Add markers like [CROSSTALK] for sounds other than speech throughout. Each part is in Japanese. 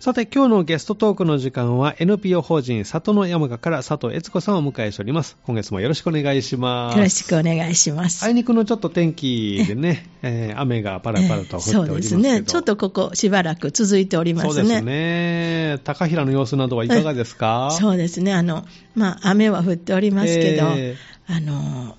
さて、今日のゲストトークの時間は NPO 法人里の山賀から佐藤悦子さんをお迎えしております。今月もよろしくお願いします。よろしくお願いします。あいにくのちょっと天気でね、[LAUGHS] えー雨がパラパラと降っておりますけど、そうですね。ちょっとここしばらく続いておりますね。そうですね。高平の様子などはいかがですか、[LAUGHS] そうですね。あの、まあ、雨は降っておりますけど、えあの、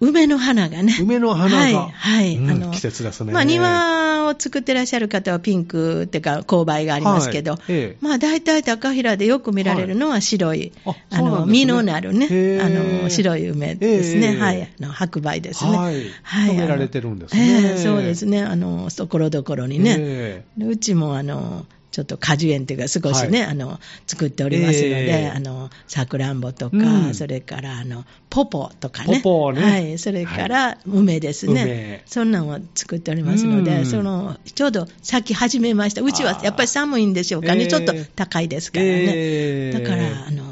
梅の花がね。梅の花がはい、はい。うんあの季節ですねまあ、庭を作ってらっしゃる方はピンクっていうか、勾配がありますけど、はいええまあ、大体高平でよく見られるのは白い、はいああの、ね実のなるねへ、あえの、白い梅ですね。ええはい。あの、白梅ですね。はいはい。止められてるんですねええそうですね。あの、ところどころにね。うちもあのちょっと果樹園というか少しね、はい。あの作っておりますので、ええ。あのさくらんぼとか、うん。それからあのポポとかね。ポポね。はい、それから梅ですね、梅。そんなんを作っておりますので、うん。そのちょうど咲き始めました。うちはやっぱり寒いんでしょうかね、ええ。ちょっと高いですからね、ええ。だからあの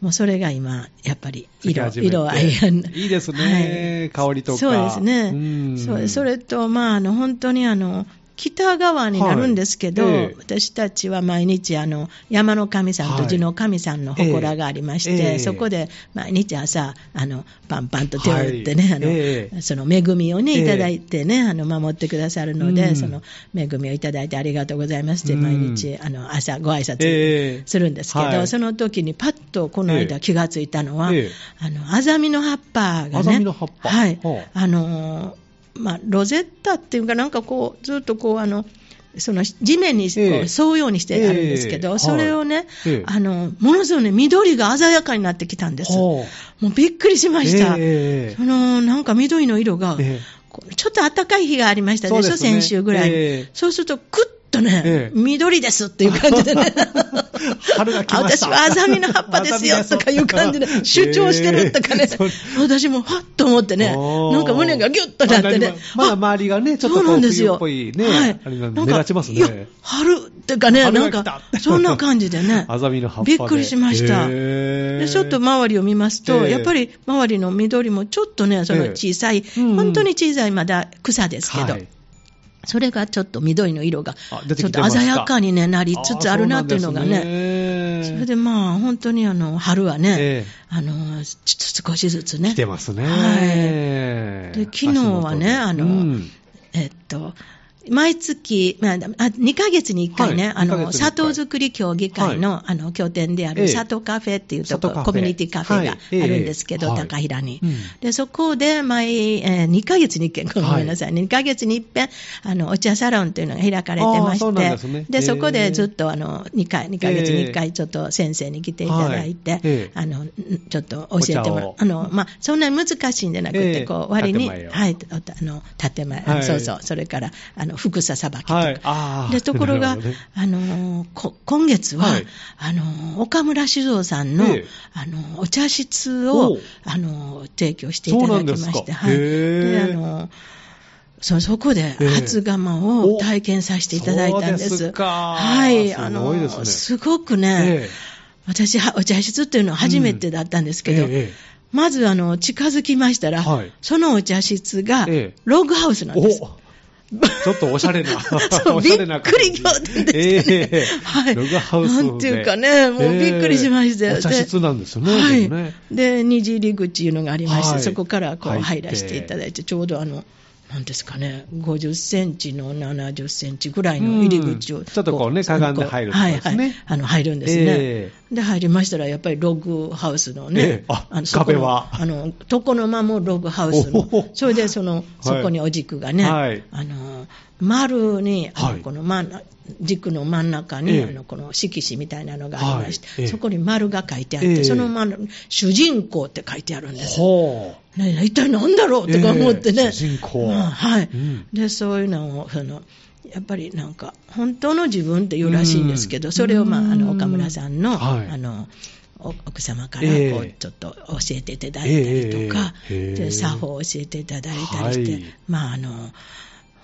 もうそれが今、やっぱり色色合いがいいですね。香りとか。そうですね、それと、まあ、あの本当にあの北側になるんですけど、はい。ええ。私たちは毎日あの山の神さんと地の神さんの祠がありまして、ええ。そこで毎日朝あのパンパンと手を打ってね、はい。あのええ。その恵みをねええいただいてね、あの守ってくださるので、うん。その恵みをいただいてありがとうございますってうん。毎日、あの朝ご挨拶ええ。するんですけど、はい。その時にパッとこのええ。間気がついたのは、ええ。あのアザミの葉っぱがね、アザミの葉っぱ。はい。あのーまあ、ロゼッタっていうか、なんかこう、ずっとこう、あの、その地面にこうええ。沿うようにしてあるんですけど、ええ。それをね、ええあの、ものすごいね、緑が鮮やかになってきたんです。ほもうびっくりしました。ええその、なんか緑の色が、ちょっと暖かい日がありましたでしょ、先週ぐらいそうすると、くっとね、ええ。緑ですっていう感じでね。[LAUGHS] 春が私はアザミの葉っぱですよとかいう感じで [LAUGHS] 主張してるとかね、ええ。そう。私もはっと思ってね、なんか胸がギュッとなってね、まだ周りがね、ちょっとそう。冬っぽいね、はい。あれがなんか目立ちますね。、春ってかね、春なんか、そんな感じでね。アザミの葉っぱで。びっくりしました。へー。でちょっと周りを見ますと、ええ。やっぱり周りの緑もちょっとね、その小さい、本当に小さいまだ草ですけど、はいそれがちょっと緑の色がちょっと鮮やかに、ね、なりつつあるなっていうのがね、ね。それでまあ、本当にあの春はね、ええ。あのち少しずつね、来てますね。はい。で昨日はねあのうん。えっと、毎月、まあ、あ2ヶ月に1回ね、はい。あ2ヶ月に一回。の砂糖作り協議会の,、あの拠点であええ。る里カフェっていうとこコミュニティカフェがあるんですけど、はい。ええ高平に、うん。で。そこで毎、えー2ヶ月に1回、ごめんなさい。ね、2ヶ月に一遍あのお茶サロンというのが開かれてましあーそですね。でそこええでずっとあの2回、2ヶ月に1回、ちょっと先生に来ていただいて、あのちょっと教えてもらう。あのまあ、そんなに難しいんじゃなくて、ええ。こう割に、はい、あの建前、はい。そうそう、それからあの副ささばきとか、はい。でところが、ね。あの今月は、はい。あのー岡村酒造さんの、ええ。あのーお茶室を、あのー提供していただきまして、はい、であのーそそこでええ。初釜を体験させていただいたんです。そうですか。はい、すあのすねーすごくね、え私はお茶室っていうのは初めてだったんですけど、えええまずあの近づきましたら、はい。そのお茶室がええ。ログハウスなんおです。ちょっとおしゃれな。おしゃれな感じ。びっくり仰天でした。ねええ。はい。ログハウスで。なんていうかねもうびっくりしましたよ。ええ。お茶室なんですよね。はい。で二次入り口いうのがありまして、はい。そこからこう入らせていただいて、ちょうどあの、なんですかね、50センチの70センチぐらいの入り口を、うんちょっとこうねかがんで入るってことですねはい。はい、あの入るんですね、えで、入りましたら、やっぱりログハウスのね、ええ。あのそこの壁はあの床の間もログハウスのそれでその、そこにお軸がね、はい。あの丸に、あはい。のこの真ん中軸の真ん中に、ええ。あのこの色紙みたいなのがありまして、はい。ええ。そこに丸が書いてあって、ええその丸、主人公って書いてあるんです。ね、一体何だろうとか思ってね、ええ主人公。まあはい、うん。でそういうのをそのやっぱりなんか本当の自分っていうらしいんですけど、それを、まあ、あの岡村さんの,、はい。あのお奥様からええ。こうちょっと教えていただいたりとか、ええで作法を教えていただいたりして、はい。まああの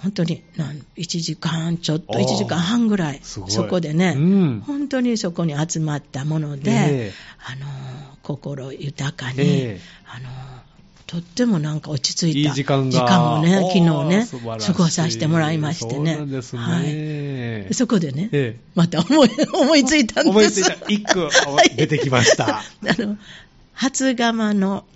本当になん1時間ちょっとあー1時間半ぐらい。そこでね、うん。本当にそこに集まったもので、ええ。あの心豊かに、ええ。あのとってもなんか落ち着いた時間がをね、昨日ね過ごさせてもらいましてね。そうですね。はいええそこでね、ええまた思い [LAUGHS] 思いついたんです。思いついた一句はい出てきました。[LAUGHS] あの、初釜の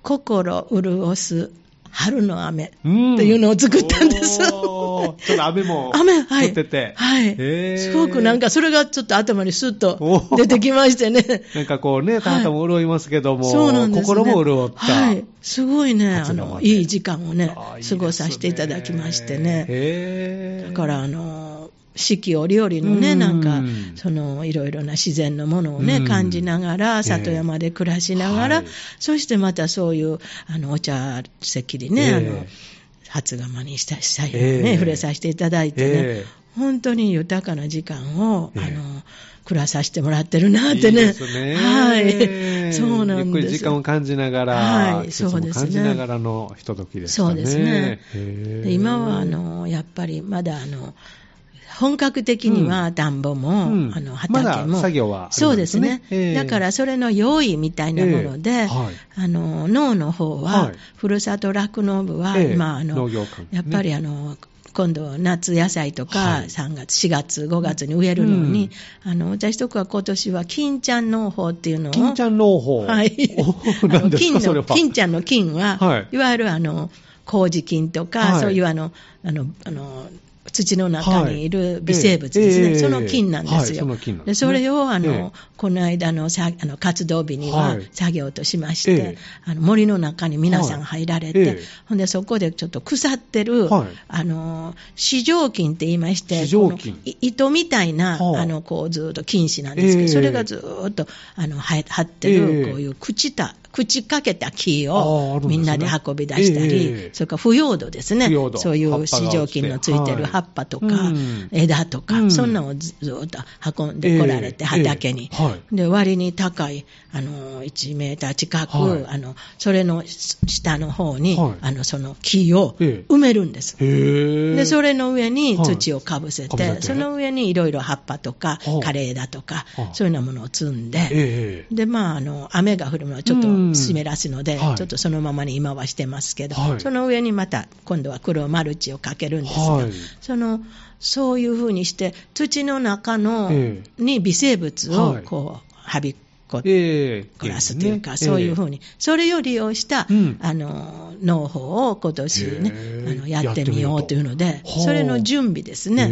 心潤す春の雨ってうんいうのを作ったんです。ちょっと雨も [LAUGHS] 雨、はい。降ってて。はい。すごくなんか、それがちょっと頭にスッと出てきましてね。[LAUGHS] なんかこうね、体も潤いますけども、そうなんです、ね。心も潤った。はい。すごいね、あの、でいい時間をね過ごさせていただきましてね。だから、あの、四季折々のね、うん。なんか、その、いろいろな自然のものをね、うん。感じながら、里山で暮らしながら、はい。そしてまたそういう、あの、お茶席でね、ええ。あの、初釜にしたしたいね、ええ。触れさせていただいてね、え本当に豊かな時間を、ええ。あの、暮らさせてもらってるなってね。いいですね。はい。[LAUGHS] そうなんです。ゆっくり時間を感じながら、はいそうですね。感じながらのひとときですかね。そうですね。今はあのやっぱりまだあの本格的には田ん。ぼも、うん。あのま畑も、だ作業はね。そうですね、ええ。だからそれの用意みたいなもので、ええ。はい。あの農の方は、はい。ふるさと酪農部は、ええ。今あの農業館。ねやっぱりあの今度、夏野菜とか、はい。3月、4月、5月に植えるのに、あの私とかは今年は金ちゃん農法っていうのを、金ちゃん農法。はい。何です金か、それ金ちゃんの金は、はい。い、わゆるあの、麹菌とか、はい。そういうあの、あの、あの、土の中にいる微生物ですね、はいええその菌なんですはいよ。そでそれをあの、ええ。この間のさあの活動日にははい。作業としまして、ええ。あの森の中に皆さん入られて、ほんでそこでちょっと腐ってる、はい。あの四条菌って言いまして、糸みたいな、はああのこうずっと菌糸なんですけど、ええ。それがずーっとあのは張ってる、ええ。こういう朽ちた、朽ちかけた木をみんなで運び出したり、ええそれから腐葉土ですね。そういう四条菌のついてる葉っぱとか、うん。枝とか、うん。そんなのをずっと運んでこられて、ええ畑に。ええはい。で割に高いあの1メーター近く、はい。あのそれの下の方に、はい。あのその木をええ。埋めるんです。で、それの上に土をかぶせて、その上にいろいろ葉っぱとかは、あ枯れ枝とかはあ、そういうようなものを積んで、ええ。で、まあ、あの、雨が降るのはちょっとうん湿らすので、はい。ちょっとそのままに今はしてますけど、はい。その上にまた、今度は黒マルチをかけるんですが、はい。その、そういうふうにして、土の中の、えに微生物はい。を、こう、はびこええ。暮らすというか、ねそういうふうに、それを利用した、うん。あの農法を今年ねあのやってみようというので、それの準備ですね。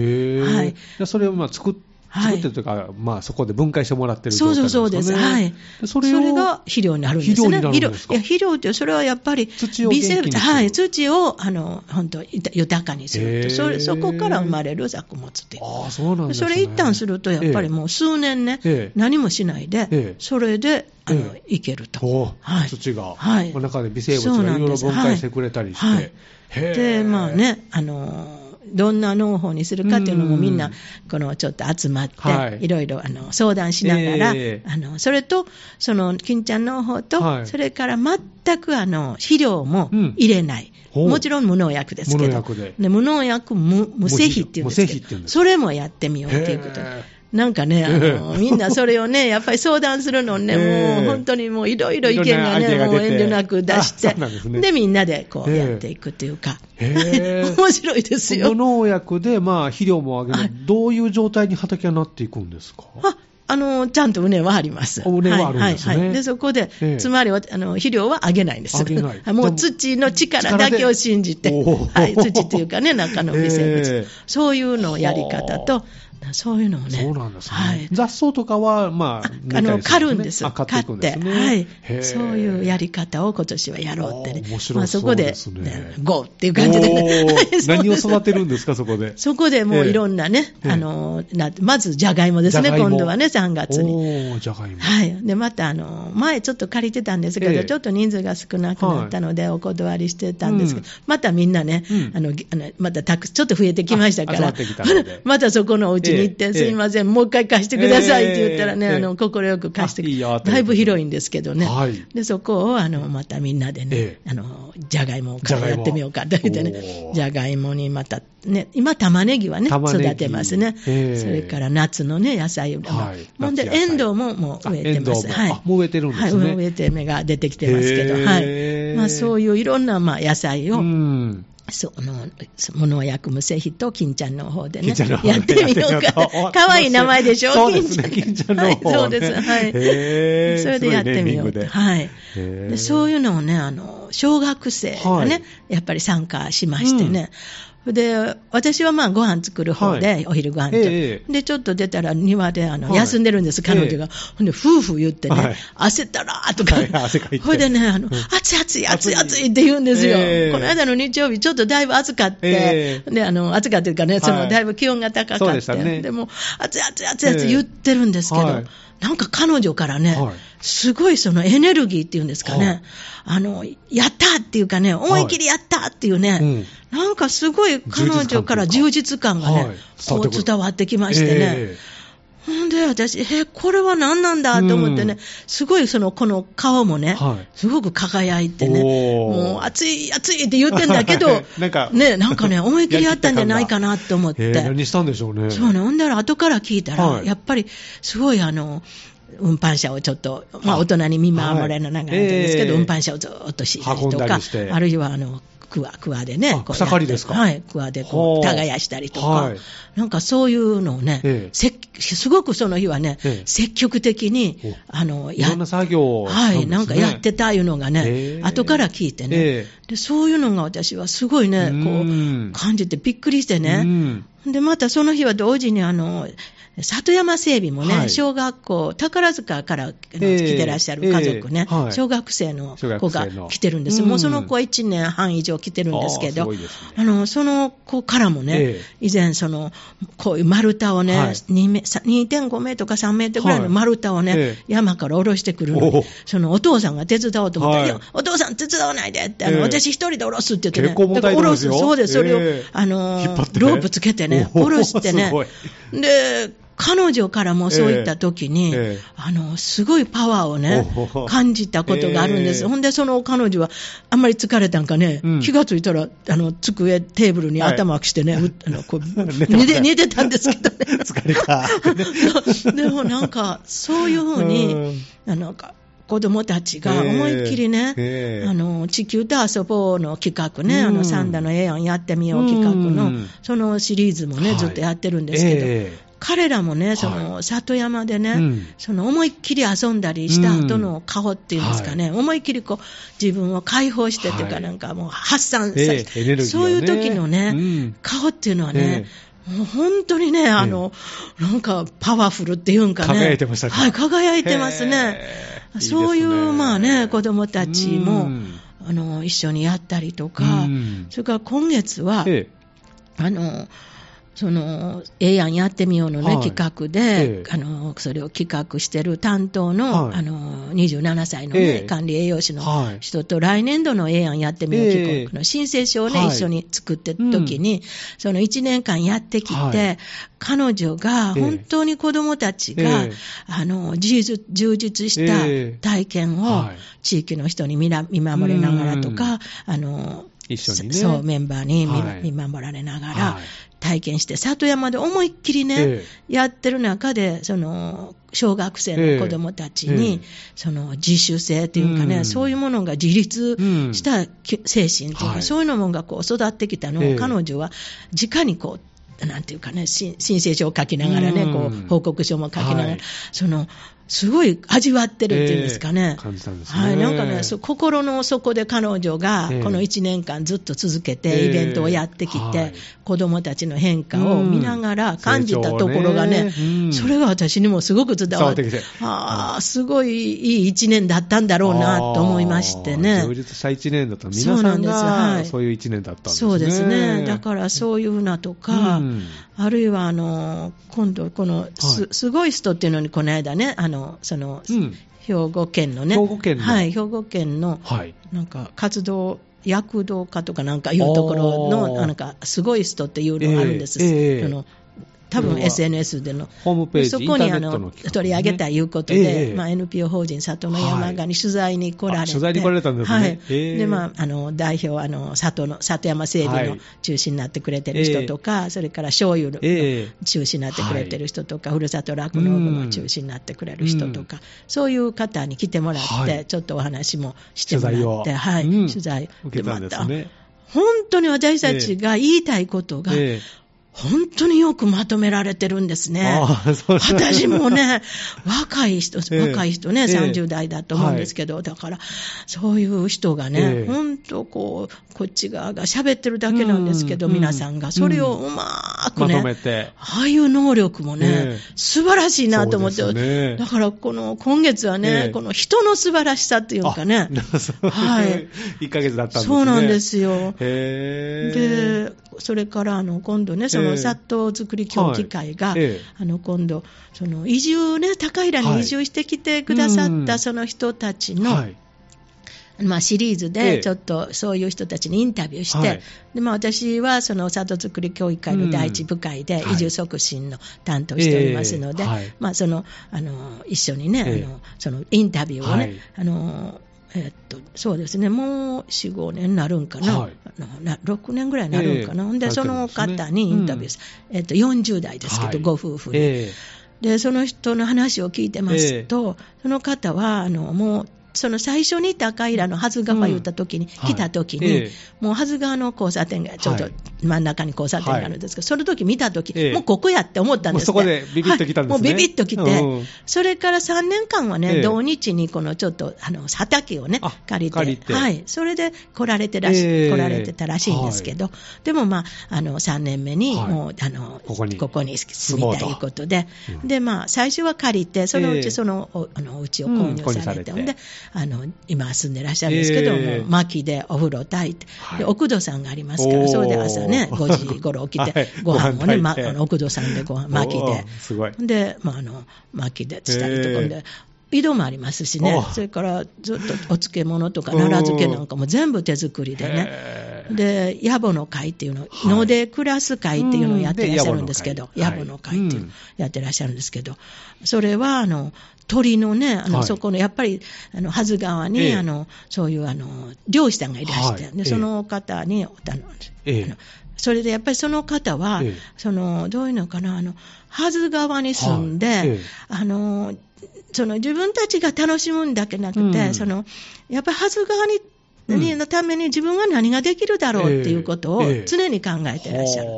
はい。でそれをまあ作っはい作ってるというか、まあ、そこで分解してもらってるそう状そう態ですかね。そうです。はい。でそれそれをが肥料になるんですね。肥料になるんですいや、肥料って、それはやっぱり、土を元気にはい、土を、あの、本当豊かにすると。それ、そこから生まれる作物っていう。ああ、そうなんですね。それ一旦すると、やっぱりもう数年ね、ええ何もしないで、ええそれで、あの、えいけると。おはい土が、はいまあ中で微生物そうがろいろないんです分解してくれたりして。はいはいで、まあ。ね、あのーどんな農法にするかっていうのもみんう、なん。このちょっと集まって、はい。い、ろいろあの相談しながら、ええ。あのそれと、その金ちゃん農法と、はい。それから全くあの肥料もうん。入れない、もちろん無農薬ですけど、無農薬で。無農薬無無施肥っていうんですけど、それもやってみようということで。へ。なんかね、[LAUGHS] あの、みんなそれをね、やっぱり相談するのね、ええ。もう本当にもういろいろ意見がね、もう遠慮なく出して、でみんなでこうええやっていくっていうか、[LAUGHS] 面白いですよ。無。農薬で、まあ、肥料も上げる、はい。どういう状態に畑はなっていくんですか？ああの、ちゃんと畝はあります。お畝はあるんですね。はいはいはい。で、そこで、ええつまりはあの肥料はあげないんです。あげない。もう土の力だけを信じて、はい、土っていうかね、中の微生物、[LAUGHS] ええ。そういうのをやり方と、そういうのをね、そうなんですね。はい、雑草とかは、まあ、ああの、刈るんです。あ、刈って。はい。そういうやり方を今年はやろうってね面。白そうまあ、そこで、ねねゴーっていう感じで [LAUGHS] 何を育てるんですか、そこで？そこでもういろんなね、ええあの、なまずじゃがいもですね、今度はね、3月に。おー、じゃがいも。はい。で、また、あの、前ちょっと借りてたんですけど、ええちょっと人数が少なくなったので、お断りしてたんですけど、うんまたみんなね、うんあの、またたく、ちょっと増えてきましたから [LAUGHS] またそこのお家に行って、ええすいません、もう一回貸してくださいって言ったらね、ええあの、快く貸してあいいよだいぶ広いんですけどね。はいで、そこを、あの、またみんなでね、ええあの、じゃがいもからじゃがいもやってみようかって言っておねー、じゃがいもにまた、ね、今玉ねぎはね、育てますね。ええそれから夏のね、野菜を、はいほんで、エンドウももう植えてます。はい。あもう植えてるんですねはい、植えて芽が出てきてますけど、はい。まあそういういろんなまあ野菜を、うん。その物を焼く無製品と金ちゃんの方でねやってみようか。か [LAUGHS] わいい名前でしょ、そうですね金ちゃんの方ねはい、そうです。はい。[LAUGHS] それでやってみようと。はい。そういうのをね、あの、小学生がね、はいやっぱり参加しましてね。で、私はまあご飯作る方で、はい。お昼ご飯と、ええで、ちょっと出たら庭であの、はい。休んでるんです、彼女が。えほんで、夫婦言ってね、はい。汗ったらーとか、はいほいでね、あの、うん。暑い暑い暑い。暑いって言うんですよ。ええ。この間の日曜日、ちょっとだいぶ暑かって、えで、あの、暑かっていうかね、その、はい。だいぶ気温が高かったね。でも、暑い暑い暑い暑い言ってるんですけど、はいなんか彼女からね、はい。すごいそのエネルギーっていうんですかね、はい。あの、やったっていうかね、思い切りやったっていうね、うん。なんかすごい彼女から充実感がね、はい。こう伝わってきましてね。えほんで、私、え、これは何なんだと思ってね、うん。すごいその、この顔もね、はい。すごく輝いてね、もう暑い、暑いって言ってんだけど [LAUGHS] なんかね、なんかね、思い切りやったんじゃないかなと思っえて。ー何したんでしょうね。そうね、ほんだら後から聞いたら、はい。やっぱりすごいあの、運搬車をちょっと、まあ、大人に見守られながらですけど、はい。運搬車をずっとしたりとかあるいはあの、クワ、クワでね草刈りですか？はい、クワでこう、耕したりとか、はい。なんかそういうのをね、ええ。せすごくその日はね、ええ。積極的にお、あの、いろんな作業ね。はい、なんかやってたいうのがへねえ、後から聞いてね、えで、そういうのが私はすごいね、こう感じてびっくりしてうね、ん。で、またその日は同時にあの、里山整備もね、はい。小学校、宝塚から来てらっしゃる家族ね、ええはい。小学生の子が来てるんです。うん。もうその子は1年半以上来てるんですけど、あね。あの、その子からもね、え以前その、こういう丸太をね、はい。2メさ2.5メートルか3メートルぐらいの丸太をね、山から下ろしてくるの。にそのお父さんが手伝おうと思って、はいいやお父さん手伝わないでって、あのええ私一人で下ろすって言ってね、結構重たいと思いますよ。そうです、それを、ええ。あの引っ張ってロープつけてね、下ろしてね。で、彼女からもそういった時に、ええええ。あの、すごいパワーをね感じたことがあるんです。ええ。ほんで、その彼女は、あんまり疲れたんかね、うん。気がついたら、あの、机、テーブルに頭をしてね、[LAUGHS] うあのこう寝てた。んですけどね。[LAUGHS] 疲れた。でもなんか、そういうふうにうん、あの、子供たちが思いっきりね、ええ。あの、地球と遊ぼうの企画ね、うん。あの、サンダのええやんやってみよう企画の、うん。そのシリーズもね、はい。ずっとやってるんですけど、え彼らもね、その里山でね、うん。その思いっきり遊んだりした後の顔っていうんですかね、思いっきりこう自分を解放してっていうか、はい。なんかもう発散さえせえエネルギーをね。そういう時のね、うん。顔っていうのはね、もう本当にね、あの、なんかパワフルっていうんかね。輝いてましたか？はい、輝いてますね。そういう、ね。まあね、子供たちも、うん。あの、一緒にやったりとか、うん。それから今月は、え。あの、その、ええやんやってみようのね、はい。企画で、ええ。あの、それを企画してる担当の、はい。あの、27歳のね、ええ。管理栄養士のはい。人と、来年度のええやんやってみよう企画の申請書をね、はい。一緒に作ってる時に、その1年間やってきて、はい。彼女がええ。本当に子供たちが、ええ。あの、充実したええ。体験をはい。地域の人に見守りながらとか、あの、一緒にね。そう、メンバーに見,、はい。見守られながら、はい体験して、里山で思いっきりね、えやってる中で、その、小学生の子供たちに、ええ。その自主性っていうかね、うん。そういうものが自立したき精神っていうか、はい。そういうのがこう育ってきたの。を、ええ。彼女は直にこう、なんていうかね、し申請書を書きながらね、うん。こう報告書も書きながら、はい。そのすごい味わってるっていうんですかね。ええ感じたんですね。はい、なんかね、心の底で彼女がええ。この1年間ずっと続けえて、えイベントをやってきて、はい。子供たちの変化を見ながら感じたところがね、成長ねうん。それが私にもすごく伝わって、てきて。ああ、すごいいい1年だったんだろうなと思いましてあね。ー充。実した1年だった皆そうなんですさんがはい。そういう1年だったんですね。そうですね。だからそういうふうなとか、うんあるいはあの、今度このす、はい。すごい人っていうのにこの間ね、あの、その、うん。兵庫県のね、兵庫県の。はい、兵庫県の、はい。なんか活動、躍動家とかなんかいうところの、なんかすごい人っていうのがあるんです。ええええ。その多分 SNS での。ホームページ、そこにあのーネットの企画取り上げたいうことえで、えまあ、NPO 法人里の山がに取材に来られて、あ取材に来られたんですね。はい。ええ。でまあ、あの代表あの里の里山整備のはい。中心になってくれてる人とか、それから醤油のええ。中心になってくれてる人とか、ふるさと酪農部の中心になってくれる人とか、そういう方に来てもらって、はい。ちょっとお話もしてもらって、はい、うん。取材受けたんですね。本当に私たちが言いたいことが、え本当によくまとめられてるんですね。私もね、若い人、ええ。若い人ね、ええ。30代だと思うんですけど、だから、そういう人がね、ええ。本当こう、こっち側が喋ってるだけなんですけど、うん。皆さんが、それをうまーくまね、とめて。ああいう能力もね、ええ。素晴らしいなと思って、ね。だからこの今月はね、ええ。この人の素晴らしさっていうかね、はい。1ヶ月だったんですね。そうなんですよ。で、それからあの今度ね、そええの砂糖作り協議会が、はい。ええ。あの今度、その移住ね、高平に移住してきてくださったその人たちの、はい。まあ、シリーズええ。でちょっとそういう人たちにインタビューして、はい。でまあ、私はその里作り協議会の第一部会でうん移住促進の担当しておりますので、ええはい。まあ、そのあの一緒にね、ええあのそのインタビューをね、はいあのえっとそうですね、もう4、5年になるんかな、はい。な6年ぐらいになるんかな、ええ。ほんで、その方にインタビューです、えっと、40代ですけど、はい。ご夫婦で、えで、その人の話を聞いてますと、その方は、あの、もう、その最初に高平のはず川言った時に、うん。来た時に、はい。えもうはず川の交差点がちょうどはい。真ん中に交差点があるんですけど、その時見た時、ええ。もうここやって思ったんですそこでビビッと来たんですね。はいもうビビッと来て、うん。それから3年間はね、え日にこのちょっとあの畑をねあ、借りて借りて。はい、それで来られてらし、ええ。来られてたらしいんですけど、でもまあ、あの3年目にはい。もう、あのここに。住みたいいうことで、うん。でまあ、最初は借りて、そのうええ。ちその、おあのお家を購入されて、されて。ほんであの今住んでらっしゃるんですけど、ええ。もう薪でお風呂炊いて、はい。で奥戸さんがありますから、それで朝ね、[LAUGHS] 5時頃起きて、はい。ご飯をね、ま、あの奥戸さんでご飯薪おで。ー、すごい。で、まあ、あの薪でしたりとかええ。で。井戸もありますしね。お、それからずっとお漬物とか奈良漬けなんかも全部手作りでね、で、野暮の会っていうの、はい。野で暮らす会っていうのをやってらっしゃるんですけど、野暮の会。っていうのうん。やってらっしゃるんですけど、それは、あの、鳥のね、あの、はい。そこの、やっぱり、あの、はず川に、ええ。あの、そういう、あの、漁師さんがいらして、で、その方に、あの、ええ。あのそれでやっぱりその方は、ええ。その、どういうのかな、あの、はず川に住んで、あの、その自分たちが楽しむんだけなくて、うん。その、やっぱりはず川に、うんにのために自分は何ができるだろうっていうことをええ。常に考えてらっしゃる。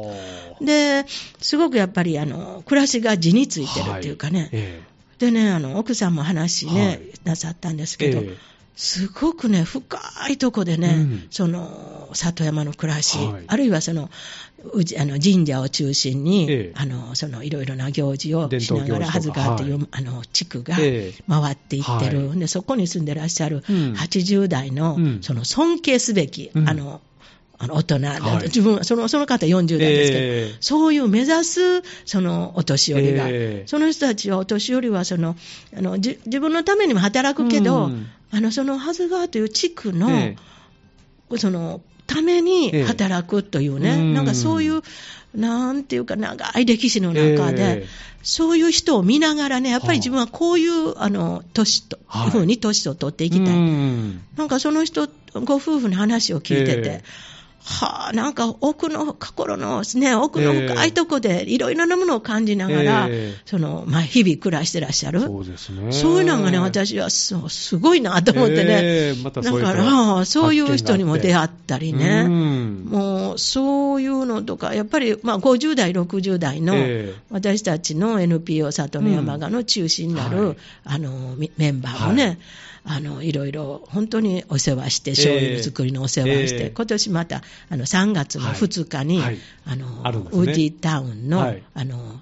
で、すごくやっぱりあの暮らしが地についてるっていうかね、はい。えでね、あの奥さんも話ね、はい。なさったんですえけど、えすごくね、深いとこでね、うん。その里山の暮らし、はい。あるいはそのうちあの神社を中心に、ええ。あのそのいろいろな行事を伝しながら、はず川という、はい。あの地区がええ。回っていってる、はい。で、そこに住んでらっしゃるうん。80代の、うん。その尊敬すべき、うん。あのあの大人、はい。自分その、その方40代ですけど、ええ。そういう目指すそのお年寄りが、ええ。その人たちはお年寄りはそのあのじ自分のためにも働くけど、うん。あのそのはず川という地区の,、えそのために働くというね、ええうん。なんかそういう、なんていうか、長い歴史の中で、ええ。そういう人を見ながらね、やっぱり自分はこういうあの年と、はい。ふうに年を取っていきたい。うん。なんかその人、ご夫婦の話を聞いてて、ええはあ、なんか奥の心の、ね、奥の深いとこでいろいろなものを感じながら、ええそのまあ、日々暮らしてらっしゃる。そうですね。そういうのがね、私はそうすごいなと思ってね。ええまただから、そういう人にも出会っったりたね。うんもう、そういうのとか、やっぱり、まあ、50代、60代の、ええ私たちの NPO 里の山鹿の中心になる、うんはいあの、みメンバーもね、はいあの、いろいろ、本当にお世話して、醤油作りのお世話をして、ええ。今年また、あの、3月の2日に、はい。はいあの、ね。ウーディタウンの、はい。あの、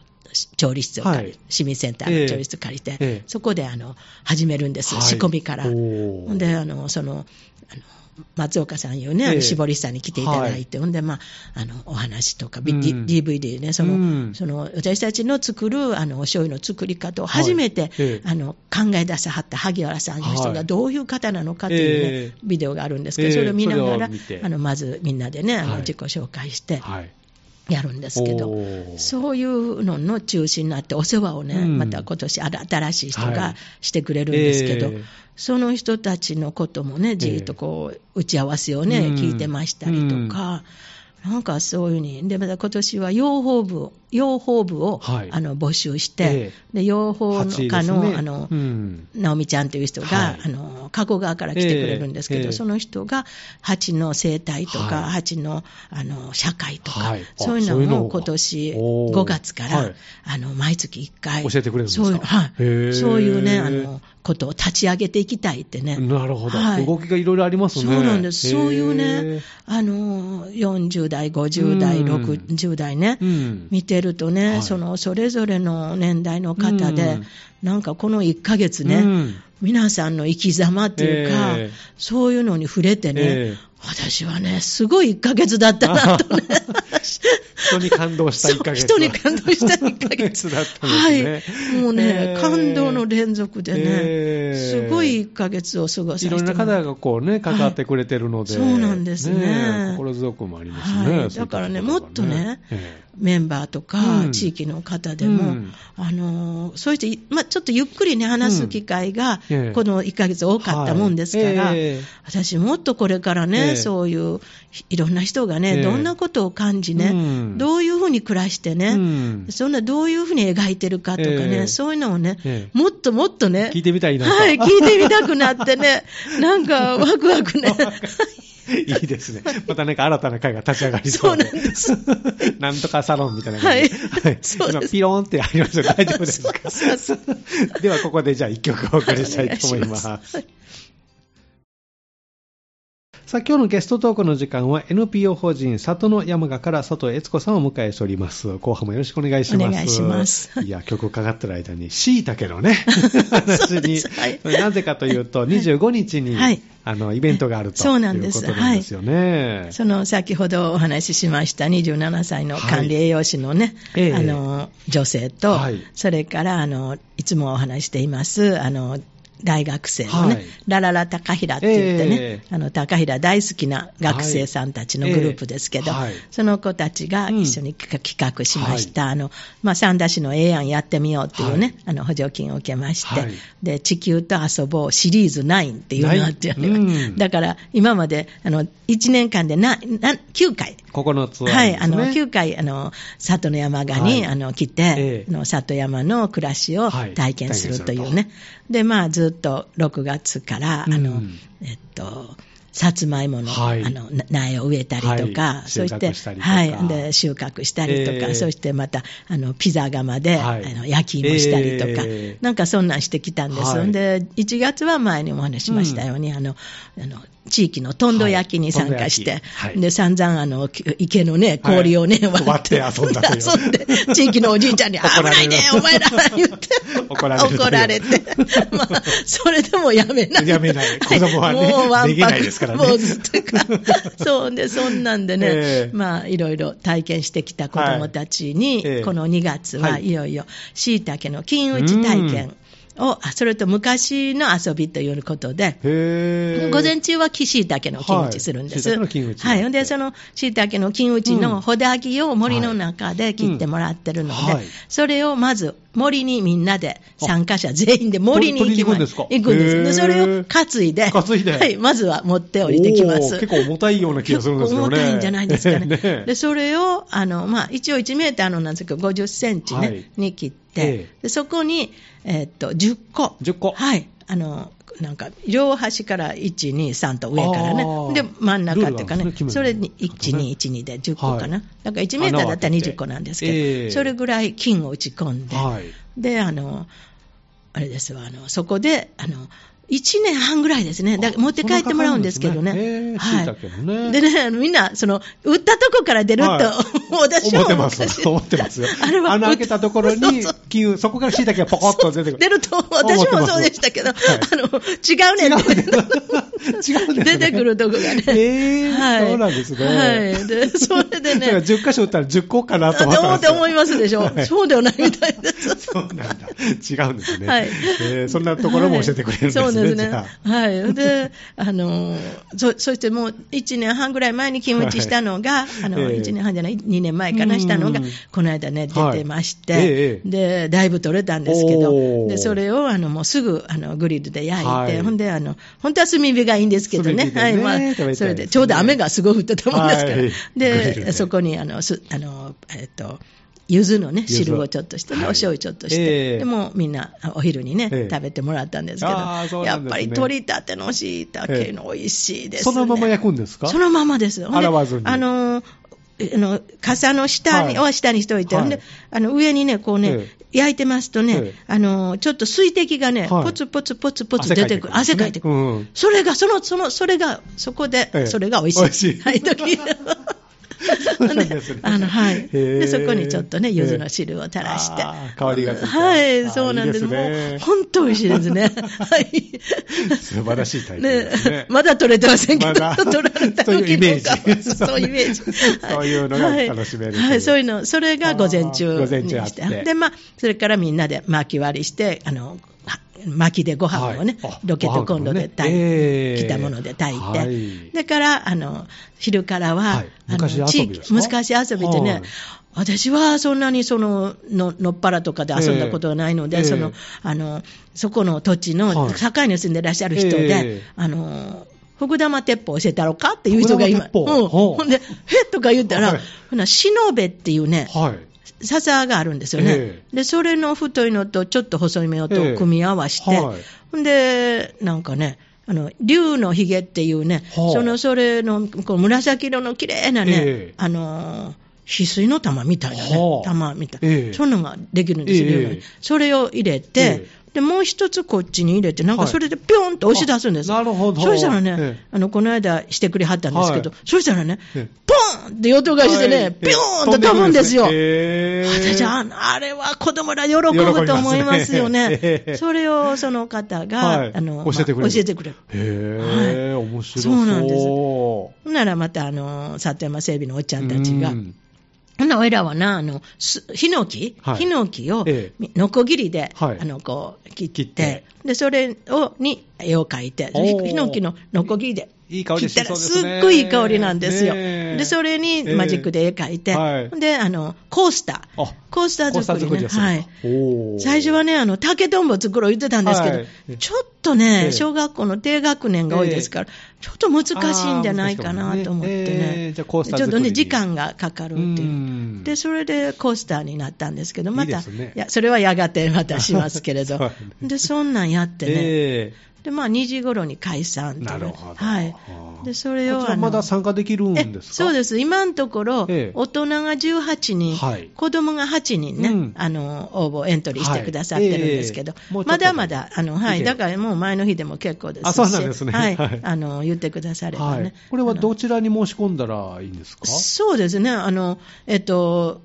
調理室を借り、はい。市民センターの調理室借りて、ええ。そこであの始めるんです、はい。仕込みから。で、あのそのあの松岡さんいうね、あええ。の絞り師さんに来ていただいて、ほんで、まあ、あのお話とか、ビうん。DVD ね、その,、うん。その私たちの作るあのお醤油の作り方を初めて、はい。ええ。あの考え出さはった萩原さんの人はい。がどういう方なのかというね、ええ。ビデオがあるんですけど、ええそれを見ながら、あのまずみんなでね、あのはい。自己紹介してはい。やるんですけど。そういうのの中心になって、お世話をね、うん。また今年新しい人はがい。してくれるんですけど、ええその人たちのこともね、じーっとこう、打ち合わせをね、うん。聞いてましたりとか、なんかそういうふうに、で、また今年は養蜂部を、養蜂部を、はい。あの募集して、えで養蜂8位家の,、ね。あの、うん。直美ちゃんという人が、はい。あの加古川から来てくれるんですけど、ええ。その人が蜂の生態とか、はい。蜂のあの社会とか、そういうのをのを今年おー5月から、はい。あの毎月1回。教えてくれるんですか？そういう,、はい。そういうねあのことを立ち上げていきたいってね。なるほど、はい。動きがいろいろありますね。そうなんです。そういうね、あの、40代、50代、うん。60代ね、うん。見てるとね、はい。その、それぞれの年代の方で、うん。なんかこの1ヶ月ね、うん。皆さんの生き様っていうか、ええ。そういうのに触れてね、ええ。私はね、すごい1ヶ月だったなとね。[LAUGHS] 人に感動した1ヶ月。人に感動した1ヶ月。だったんですね。はい。もうね、ええ感動の連続でね、ええすごい1ヶ月を過ごさせていろんな方ががこうね、関わってくれてるので、はい。そうなんですね。心強くもありますね。はい。だからねもっとねえメンバーとか、うん。地域の方でも、うん。あのそうして、まあ、ちょっとゆっくりね、話す機会が、ええ。この1ヶ月多かったもんですから、私、もっとこれからね、ええ。そういういろんな人がね、ええ。どんなことを感じね、うんどういうふうに暮らしてね、うんそんなどういうふうに描いてるかとかね、ええそういうのをね、ええもっともっとね、聞いてみたいなと。はい、聞いてみたくなってね、[LAUGHS] なんかワクワクね。[LAUGHS] いいですね。またなんか新たな会が立ち上がりそうで。そうなんです。[LAUGHS] なんとかサロンみたいな感じで。はいそうです今、ピローンってありました大丈夫ですか？では、ここでじゃあ一曲お送りしたいと思います。さあ、今日のゲストトークの時間は NPO 法人里の山賀から佐藤悦子さんをお迎えしております。後半もよろしくお願いします。お願いします。いや、曲かかってる間に、椎茸のね、[LAUGHS] 話に、すはい。なぜかというと、25日に、はい。あの、イベントがあるとそうなんですいうことなんです。よね。その先ほどお話ししました27歳の管理栄養士のね、はいええ。あの女性と、はい。それからあのいつもお話していますあの大学生のね、はい。ラララ高平って言ってね、ええ。あの高平大好きな学生さんたちのグループですけど、はい。ええはいその子たちが一緒に企画しました、あのまあ、三田市のええやんやってみようっていうね、はい。あの補助金を受けまして、はい。で地球と遊ぼうシリーズ9っていうのがあって、うん。だから今まであの1年間でなな9回。9つは、はい、あの、9回、あの、里の山賀に、はい。あの、来て、ええ。あの里山の暮らしをはい。体験するというね。で、まあ、ずっと6月から、あの、うんえっと、さつまいもの、はい。あのな苗を植えたりとか、はい。そして収穫したりとか。はい、で収穫したりとか、ええそしてまたあのピザ窯で、はい。あの焼き芋したりとか、ええなんかそんなんしてきたんです、はい。で1月は前にもお話ししましたように、あのあの地域のとんど焼きに参加して、はいで散々あのき池のね氷をね、[LAUGHS] はい割って。遊んだ [LAUGHS] 遊んで地域のおじいちゃんに [LAUGHS] 危ないねお前ら言って。怒られるという。怒られて。まあそれでもやめない。やめない。子供はねもうわんぱくですからね。もうずっとか。そうでそんなんでね、ええ。まあいろいろ体験してきた子供たちに、はいええ。この2月ははいいよいよ椎茸の金打ち体験を、あそれと昔の遊びということで、午前中は木椎茸の金打ちするんです。はいはい。で、その椎茸の金打ちうん。のほだ木を森の中で切ってもらってるので、はいはい。それをまず森にみんなで参加者全員で森に行きます。行くんですか？行くんです。で、それを担いで、担いではい。まずは持って降りてきます。結構重たいような気がするんですけどね。結構重たいんじゃないですかね。[LAUGHS] ねで、それを、あの、まあ、一応1メーターのなんですけど、50センチね、はいに切って、ええでそこに、えーっと、10個。10個はい。あの、なんか、両端から1、2、3と上からあね。ー。で、真ん中っていうかね。それに1、2、1、2で10個かな。はい。だから1メーターだったら20個なんですけど、ええ。それぐらい金を打ち込んで、はい。で、あの、あれですわ、あの、そこで、あの、1年半ぐらいですね。だから持って帰ってもらうんですけどね。ねへー椎茸もねでね、みんな、その、売ったとこから出ると、はい私は思ってます。昔思ってますよ。[LAUGHS] あれは穴開けたところに金そこから椎茸がポコッと出てくる。出ると、私もそうでしたけど、思ってあの、違うねんって。違う [LAUGHS] 出てくるとこがね。えーそうなんですねはい。で、それでね、[LAUGHS] 10箇所打ったら10個かなと思って思いますでしょ。はいそうではないみたいです。そうなんだ。違うんですね。はいえーそんなところも教えてくれるんですね。ですね。はい。で、あの、そ、そしてもう1年半ぐらい前に勤務地したのが、あの、ええ。1年半じゃない、2年前かなしたのがうん、この間ね、はい出てまして、ええで、だいぶ取れたんですけどで、それを、あの、もうすぐ、あの、グリルで焼いて、はい。ほんで、あの、本当は炭火がいいんですけどね、はい、まあ、それで、ちょうど雨がすごい降ってたもんですから、はい。グリルでで、そこに、あの、す、あの、えっと、柚子のね、汁をちょっとしてね、はい。お醤油ちょっとして、ええ。でもうみんなお昼にね、ええ。食べてもらったんですけど、やっぱり取りたてのしいたけの美味しいですね。そのまま焼くんですか？そのままです。洗わずに。あのーあの傘の下に、は下にしといて、はい。ほんであの上にね、こうね、え焼いてますとね、ええ。あのーちょっと水滴がね、はい。ポツポツポツポツ出てくる、汗かいてくる。うんそれが、その、その、それが、そこで、ええ。それが美味しい。美味しい。はい、時 [LAUGHS] そうなんですねあの、はい。で、そこにちょっとね、柚子の汁を垂らして。香りがついてはい、そうなんです。いいですねもう、本当美味しいですね。[LAUGHS] はい。素晴らしい体験ですねまだ取れてませんけど、まだ取られたそういうイメージそういうイメージ。そういうのが楽しめるはい、はいそういうの、それが午前中にしてて。で、まあ、それからみんなで巻き割りして、あの、は薪でご飯をね、はい。あロケットコンロで炊いご飯をね。ええきたもので炊いて、はい。だから、あの、昼からは、はい。あの昔遊び地域昔遊びでね、はい。私はそんなにそのののっぱらとかで遊んだことがないので、ええそのあのそこの土地のはい。境に住んでらっしゃる人で、ええあの福玉鉄砲教えたろかっていう人が今、ほんで、へっとか言ったら、はい。ほな、しのべっていうね、はい。笹があるんですよね、えでそれの太いのとちょっと細いめをとええ組み合わせて、はいほんで、なんかね、あの竜のひげっていうね、はあ。そのそれのこう紫色の綺麗なね、ええ。あのー翡翠の玉みたいなね、はあ。玉みたいな、ええ。そんなのができるんですよ、ええ。竜のそれを入れて、ええでもう一つこっちに入れて、なんかはい。それでぴょんと押し出すんです、あなるほど。そしたらね、ええ。あのこの間してくれはったんですけど、はい。そしたらね、ええ。ポーンって音がしてね、はい。ぴょーんと飛ぶんですよ。へー私ああれは子供ら喜ぶと思いますよね。ね [LAUGHS] それをその方が、はい。あの教えてくれる。まあ教えてくれる。へー、面白そう。そうなんです。ならまた、あの、里山整備のおっちゃんたちがう、んなら俺らはな、あの、すヒノキ、はい。ヒノキをえノコギリで、はい。あの、こう、切って、切って。で、それを、に絵を描いて、ヒノキのノコギリで、いい香りし切ったらすそうですね。っごいいい香りなんですよ。で、それにマジックで絵描いて、で、あの、コースター。あコースター作りね。はい。最初はね、あの、竹とんぼ作ろう言ってたんですけど、はい。ちょっとね、ええ。小学校の低学年が多いですから、ちょっと難しいんじゃないかなと思ってね。ちょっとね、時間がかかるっていうう。ん。で、それでコースターになったんですけど、また、いや、それはやがてまたしますけれど。[LAUGHS] で、そんなんやってね、えで、まあ、2時頃に解散なるほど。はい。で、それを、まだ参加できるんえですか？そうです、今のところ、ええ。大人が18人、はい。子供が8人ね、うん。あの応募、エントリーしてくださってるんですけど、はい。えまだまだ、あのはい。だからもう前の日でも結構ですし、あそうなんですね。はい。はい。あの言ってくださればね。はい。これはどちらに申し込んだらいいんですか？そうですね、あのえっと、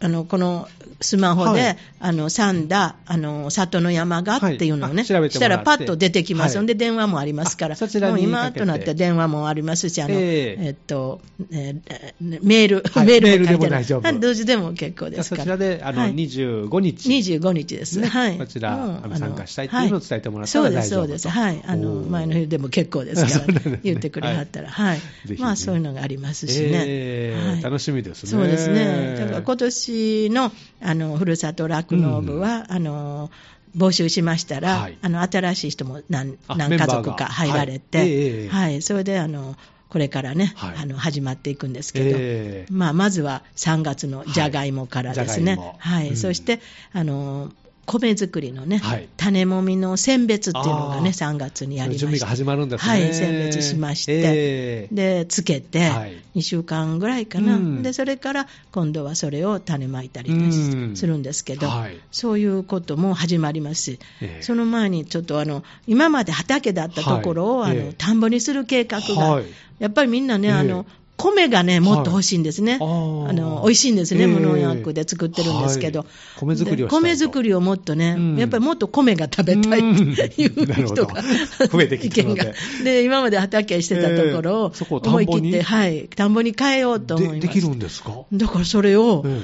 あのこのスマホで、はい。あの三田、あの里の山がっていうのをね、はいあ調べてしたらパッと出てきます、はい。んで電話もありますから、あそちらにもう今となって電話もありますし、あのええ。えっとえーメール、はい。[LAUGHS] メールも書いてメールでもあるはいどう時でも結構ですから。そちらであの、はい。25日。25日です、ね。はい、こちらもうあの参加したいっていうのを伝えてもらったらはい。大丈夫そうです、そうです、はい、あの前の日でも結構ですかそうなんですね。ら、言ってくれはったら、はい、まあそういうのがありますしね、えーはい。楽しみですね。そうですね、だから今年のあのふるさと酪農部は、あの募集しましたら、はい。あの新しい人も何あ何家族か入られて、はい。ええはい。それであのこれからね、はい。あの始まっていくんですけど、えーまあ、まずは3月のじゃがいもからですね、はいはい。うん。そしてあの米作りのね、はい。種もみの選別っていうのがね、あー。3月にやりまして。準備が始まるんですね。はい、選別しまして、えーでつけて、はい。2週間ぐらいかな、うん。でそれから今度はそれを種まいたりうん。するんですけど、はい。そういうことも始まります。し、ええ。その前にちょっとあの今まで畑だったところを、あのはい。ええ田んぼにする計画が、はい。やっぱりみんなね、ええ。あの米がね、もっと欲しいんですね。あー。あの美味しいんですね、ええ。無農薬で作ってるんですけど、はい。米作りを米作りをもっとね、うん。やっぱりもっと米が食べたいっていう人が、[LAUGHS] 増えてきたので。意見が。で、今まで畑してたところを思い切って、はい、田んぼに変えようと思います。でできるんですか？だからそれを、え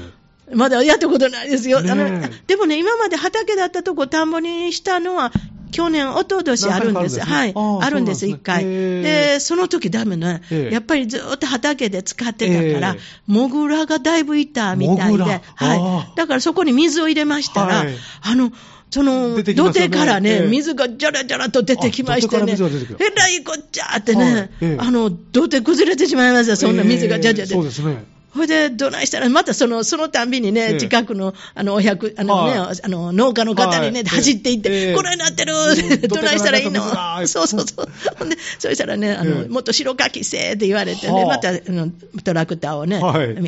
まだやったことないですよ。ねえ。あのでもね、今まで畑だったとこ田んぼにしたのは、去年、一昨年あるんです。はい。あるんです一回。で、その時ダメね。え。え。やっぱりずっと畑で使ってたからええ、モグラがだいぶいたみたいで。はー。い。だからそこに水を入れましたらはい、あの、その、土手からね、ええ。水がじゃらじゃらと出てきましてね。えらいこっちゃってはい。ねええ、あの、土手崩れてしまいますよ、そんな水がじゃじゃでそう。ですね。ほいで、どないしたら、またその、そのたんびにね、ええ近くの、あの、お百、あのね、はい。あの、農家の方にね、はい。走っていって、ええこないなってる、うん。どないしたらいいの？[LAUGHS] そうそうそう。ほんで、そしたらね、あの、ええもっと白かきせえって言われてね、はあ。また、あの、トラクターをね、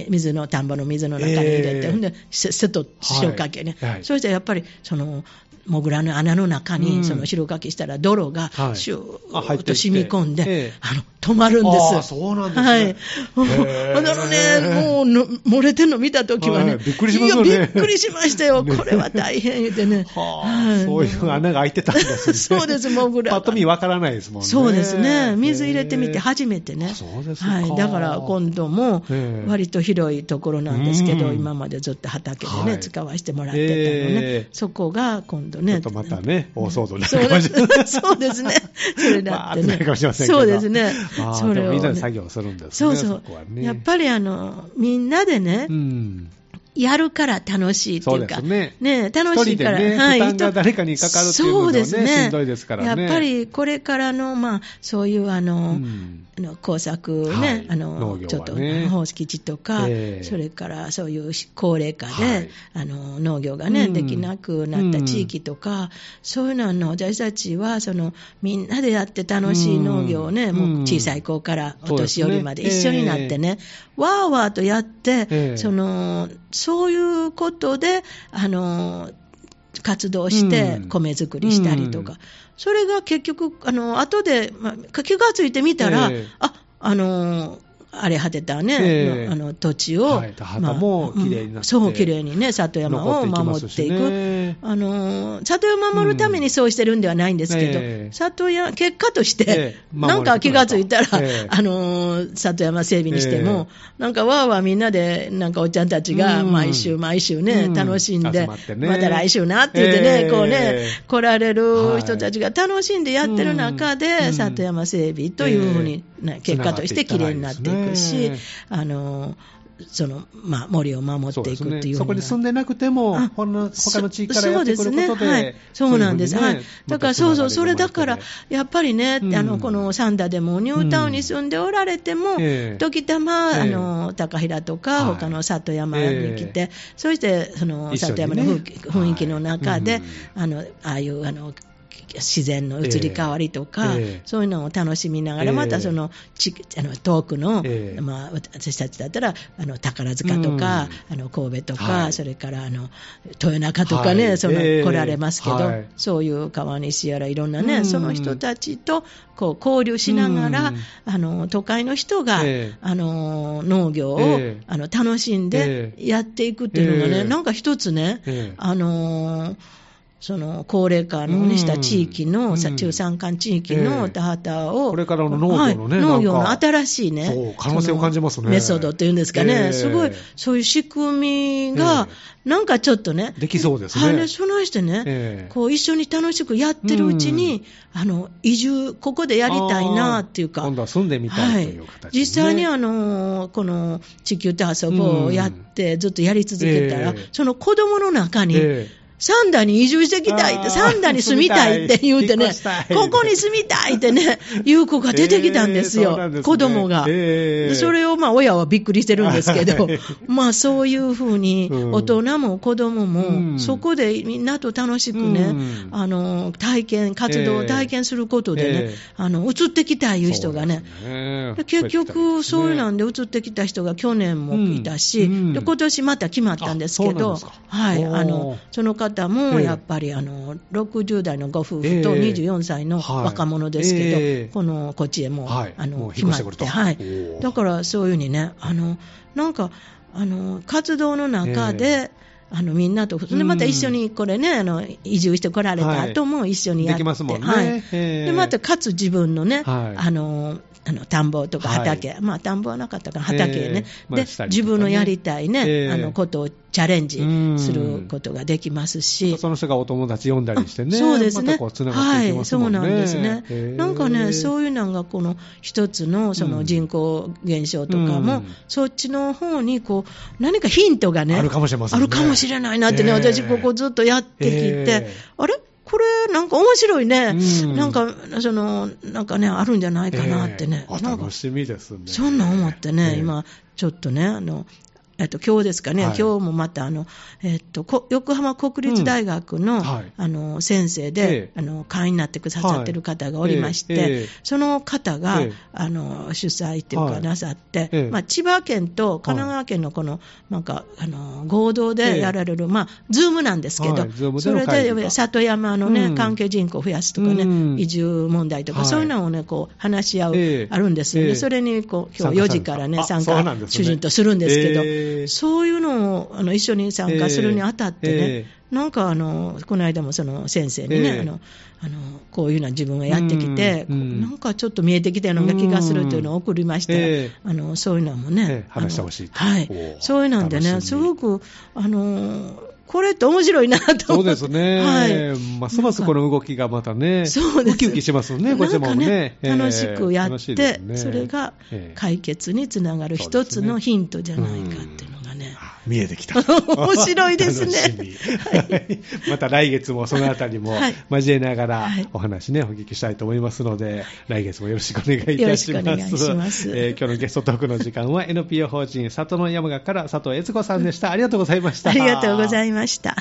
水の、田んぼの水の中に入れて、ええ。ほんで、せ瀬戸白かきね、そしてやっぱり、その、モグラの穴の中うん。に、その白かきしたら泥がはい。シューッと染み込んで、ええ。あの、止まるんです。ああそうなんですねはい。へえほんだらね、もうの漏れてんの見たときはね、はいびっくりしますよねいや、びっくりしましたよ。ねこれは大変言うてね。はあはいそういう穴が開いてたんですね。そうです、モグラがパッと見わからないですもんね。そうですね。水入れてみて初めてね。あそうですかはい。だから今度もええ割と広いところなんですけど、うん今までずっと畑でね、はい使わせてもらってたのね。ええそこが今度ね。ちょっとまたね、大騒動になそうでるかもしれない。すそうですね。それだってねわーってなるかもしれませんけどそうですねそれをねみんなで作業するんですね。そうそうこはねやっぱりあの、みんなでねう、ん。やるから楽しいっていうか、そうですね。楽しいから、ねはい、負担が誰かにかかるっていうのもねそうですね。しんどいですからね。やっぱりこれからの、まあ、そういうあの、うん。あの工作ね、はい。あのちょっと放棄地とか、ええ。それからそういう高齢化で、はい。あの農業がね、うん。できなくなった地域とか、そういうのはあの私たちはそのみんなでやって楽しい農業をね、うん。もう小さい子からお年寄りまで一緒になってね、わーわーとやって、ええ。そのそういうことで、あの活動してうん。米作りしたりとか、うん。それが結局、あの後で、まあ、気がついてみたら、ええ。ああの荒れ果てたね、ええ。あの土地を、はい。田畑も綺麗になって。うんそう、綺麗にね、里山を守っていく。あの里山を守るためにそうしてるんではないんですけど、うんええ。里山、結果として、ええ。なんか気がついたら、ええ。あの里山整備にしても、なんかわーわーみんなで、なんかおっちゃんたちがうん。毎週毎週ね、うん。楽しんで、ね。また来週なって言ってね、ええ。こうね、来られる人たちが楽しんでやってる中で、うん。里山整備というふうに、ね結果として綺麗になっていくしあの、その、まあ、森を守っていくっていうようなそこに住んでなくてもあ、ほんの他の地域からやってくることで、そうですね。はい、そうなんです、ねはい、だからそうそう、それだから、やっぱりね、うん。あのこのサンダでもニュータウンに住んでおられても、ええ。時たま、ええ。あの高平とか、はい。他の里山に来て、えそしてその里山の風景雰囲気の中で、はい。あのああいうあの自然の移り変わりとか、ええそういうのを楽しみながら、ええ。またそのちあの遠くの、ええ。まあ、私たちだったらあの宝塚とか、あの神戸とか、はい。それからあの豊中とかね、はい。そのええ。来られますけど、はい。そういう川西やらいろんなね、うん。その人たちとこう交流しながら、うん。あの都会の人が、ええ。あの農業を、ええ。あの楽しんでえ。やっていくっていうのがね、ええ。なんか一つね、ええ。あのその高齢化の、ね、うんした地域の、さうん。中山間地域えのえ田畑を、これからの農業のねはい。農業の新しいね、可能性を感じますね。メソッドっていうんですかね、ええ。すごい、そういう仕組みが、なんかちょっとね、できそうですね。はい。ね、その人ね、ええ。こう一緒に楽しくやってるうちに、あの移住、ここでやりたいなっていうか、今度は住んでみたいという形で、ね。実際にあのこの地球と遊ぼうをやって、ずっとやり続けたら、ええ。その子供の中に、ええサンダに移住してきたいって、サンダに住みたいって [LAUGHS] 言うてねここに住みたいってね、[LAUGHS] いう子が出てきたんですよ、えーすね。子供が。えー。でそれをまあ親はびっくりしてるんですけどはい、[LAUGHS] まあそういうふうにうん。大人も子供うもん。そこでみんなと楽しくね、うん。あの体験、活動を体験することでね、ええあの移ってきたいいう人がね、ね。で結局、そういうなんでで移ってきた人が去年もいたし、うん。うん。で今年また決まったんですけどはい、あのその方もええ。やっぱりあの60代のご夫婦とええ。24歳のはい。若者ですけど、ええ。このこっちへも,、はい。あのもう決まって、はい。だからそういうふうにね、あのなんかあの活動の中で、あのみんなと、でまた一緒にこれね、あの移住してこられた後も一緒にやって、はい。ええ。でまたかつ自分のね、はい。あのあの田んぼとか畑、まあ田んぼはなかったから畑ね、ええまあでしたりとかね。自分のやりたいね、ええ。あのことをチャレンジすることができますし、その人がお友達呼んだりしてね、そうですね、ますね。はい、そうなんですね、へーなんかね、そういうのがこの一つのその人口減少とかも、うん。そっちの方にこう何かヒントがね、あるかもしれませんね。あるかもしれないなってね、ええ。私、ここずっとやってきて、ええ。あれ？これなんか面白いね、うんなんか、その、なんかね、あるんじゃないかなってね。えー楽しみですね。そんなん思ってね、ええ今、ちょっとね、あの、えっと、今日ですかね、はい。今日もまたあの、えっと、こ横浜国立大学の,、うん。はい。あの先生で、ええ。あの会員になってくださってる方がおりまして、はい。ええ。その方が、ええ。あの主催っていうはいかなさって、ええ。まあ、千葉県と神奈川県のこの、なんかあの合同でやられる、まあ、ズームなんですけど、それで里山のね、うん。関係人口を増やすとかね、うん。移住問題とか、はい。そういうのをね、こう話し合う、ええ。あるんですよね、ええ。それにこう今日4参加された時からね、あ参加主人とするんですけど、ええそういうのをあの一緒に参加するにあたってね、ええなんかあのこの間もその先生にね、ええあのあのこういうのは自分がやってきて、なんかちょっと見えてきたような気がするというのを送りまして、ええあのそういうのもね、ええ話してほしいはい。そういうなんでね、すごくあのこれって面白いなとそう。ですね。はいますますこの動きがまたね、そうですウキウキしますよね、こちらもね。ええ楽しくやって、ねそれがええ解決につながる一つのヒントじゃないかっていうの見えてきた。[LAUGHS] 面白いですねはいまた来月もそのあたりもはい交えながらはいお話ね、お聞きしたいと思いますので、来月もよろしくお願いいたします。よろしくお願いしますえー今日のゲストトークの時間は NPO 法人里の山賀から佐藤悦子さんでした。ありがとうございました。ありがとうございました。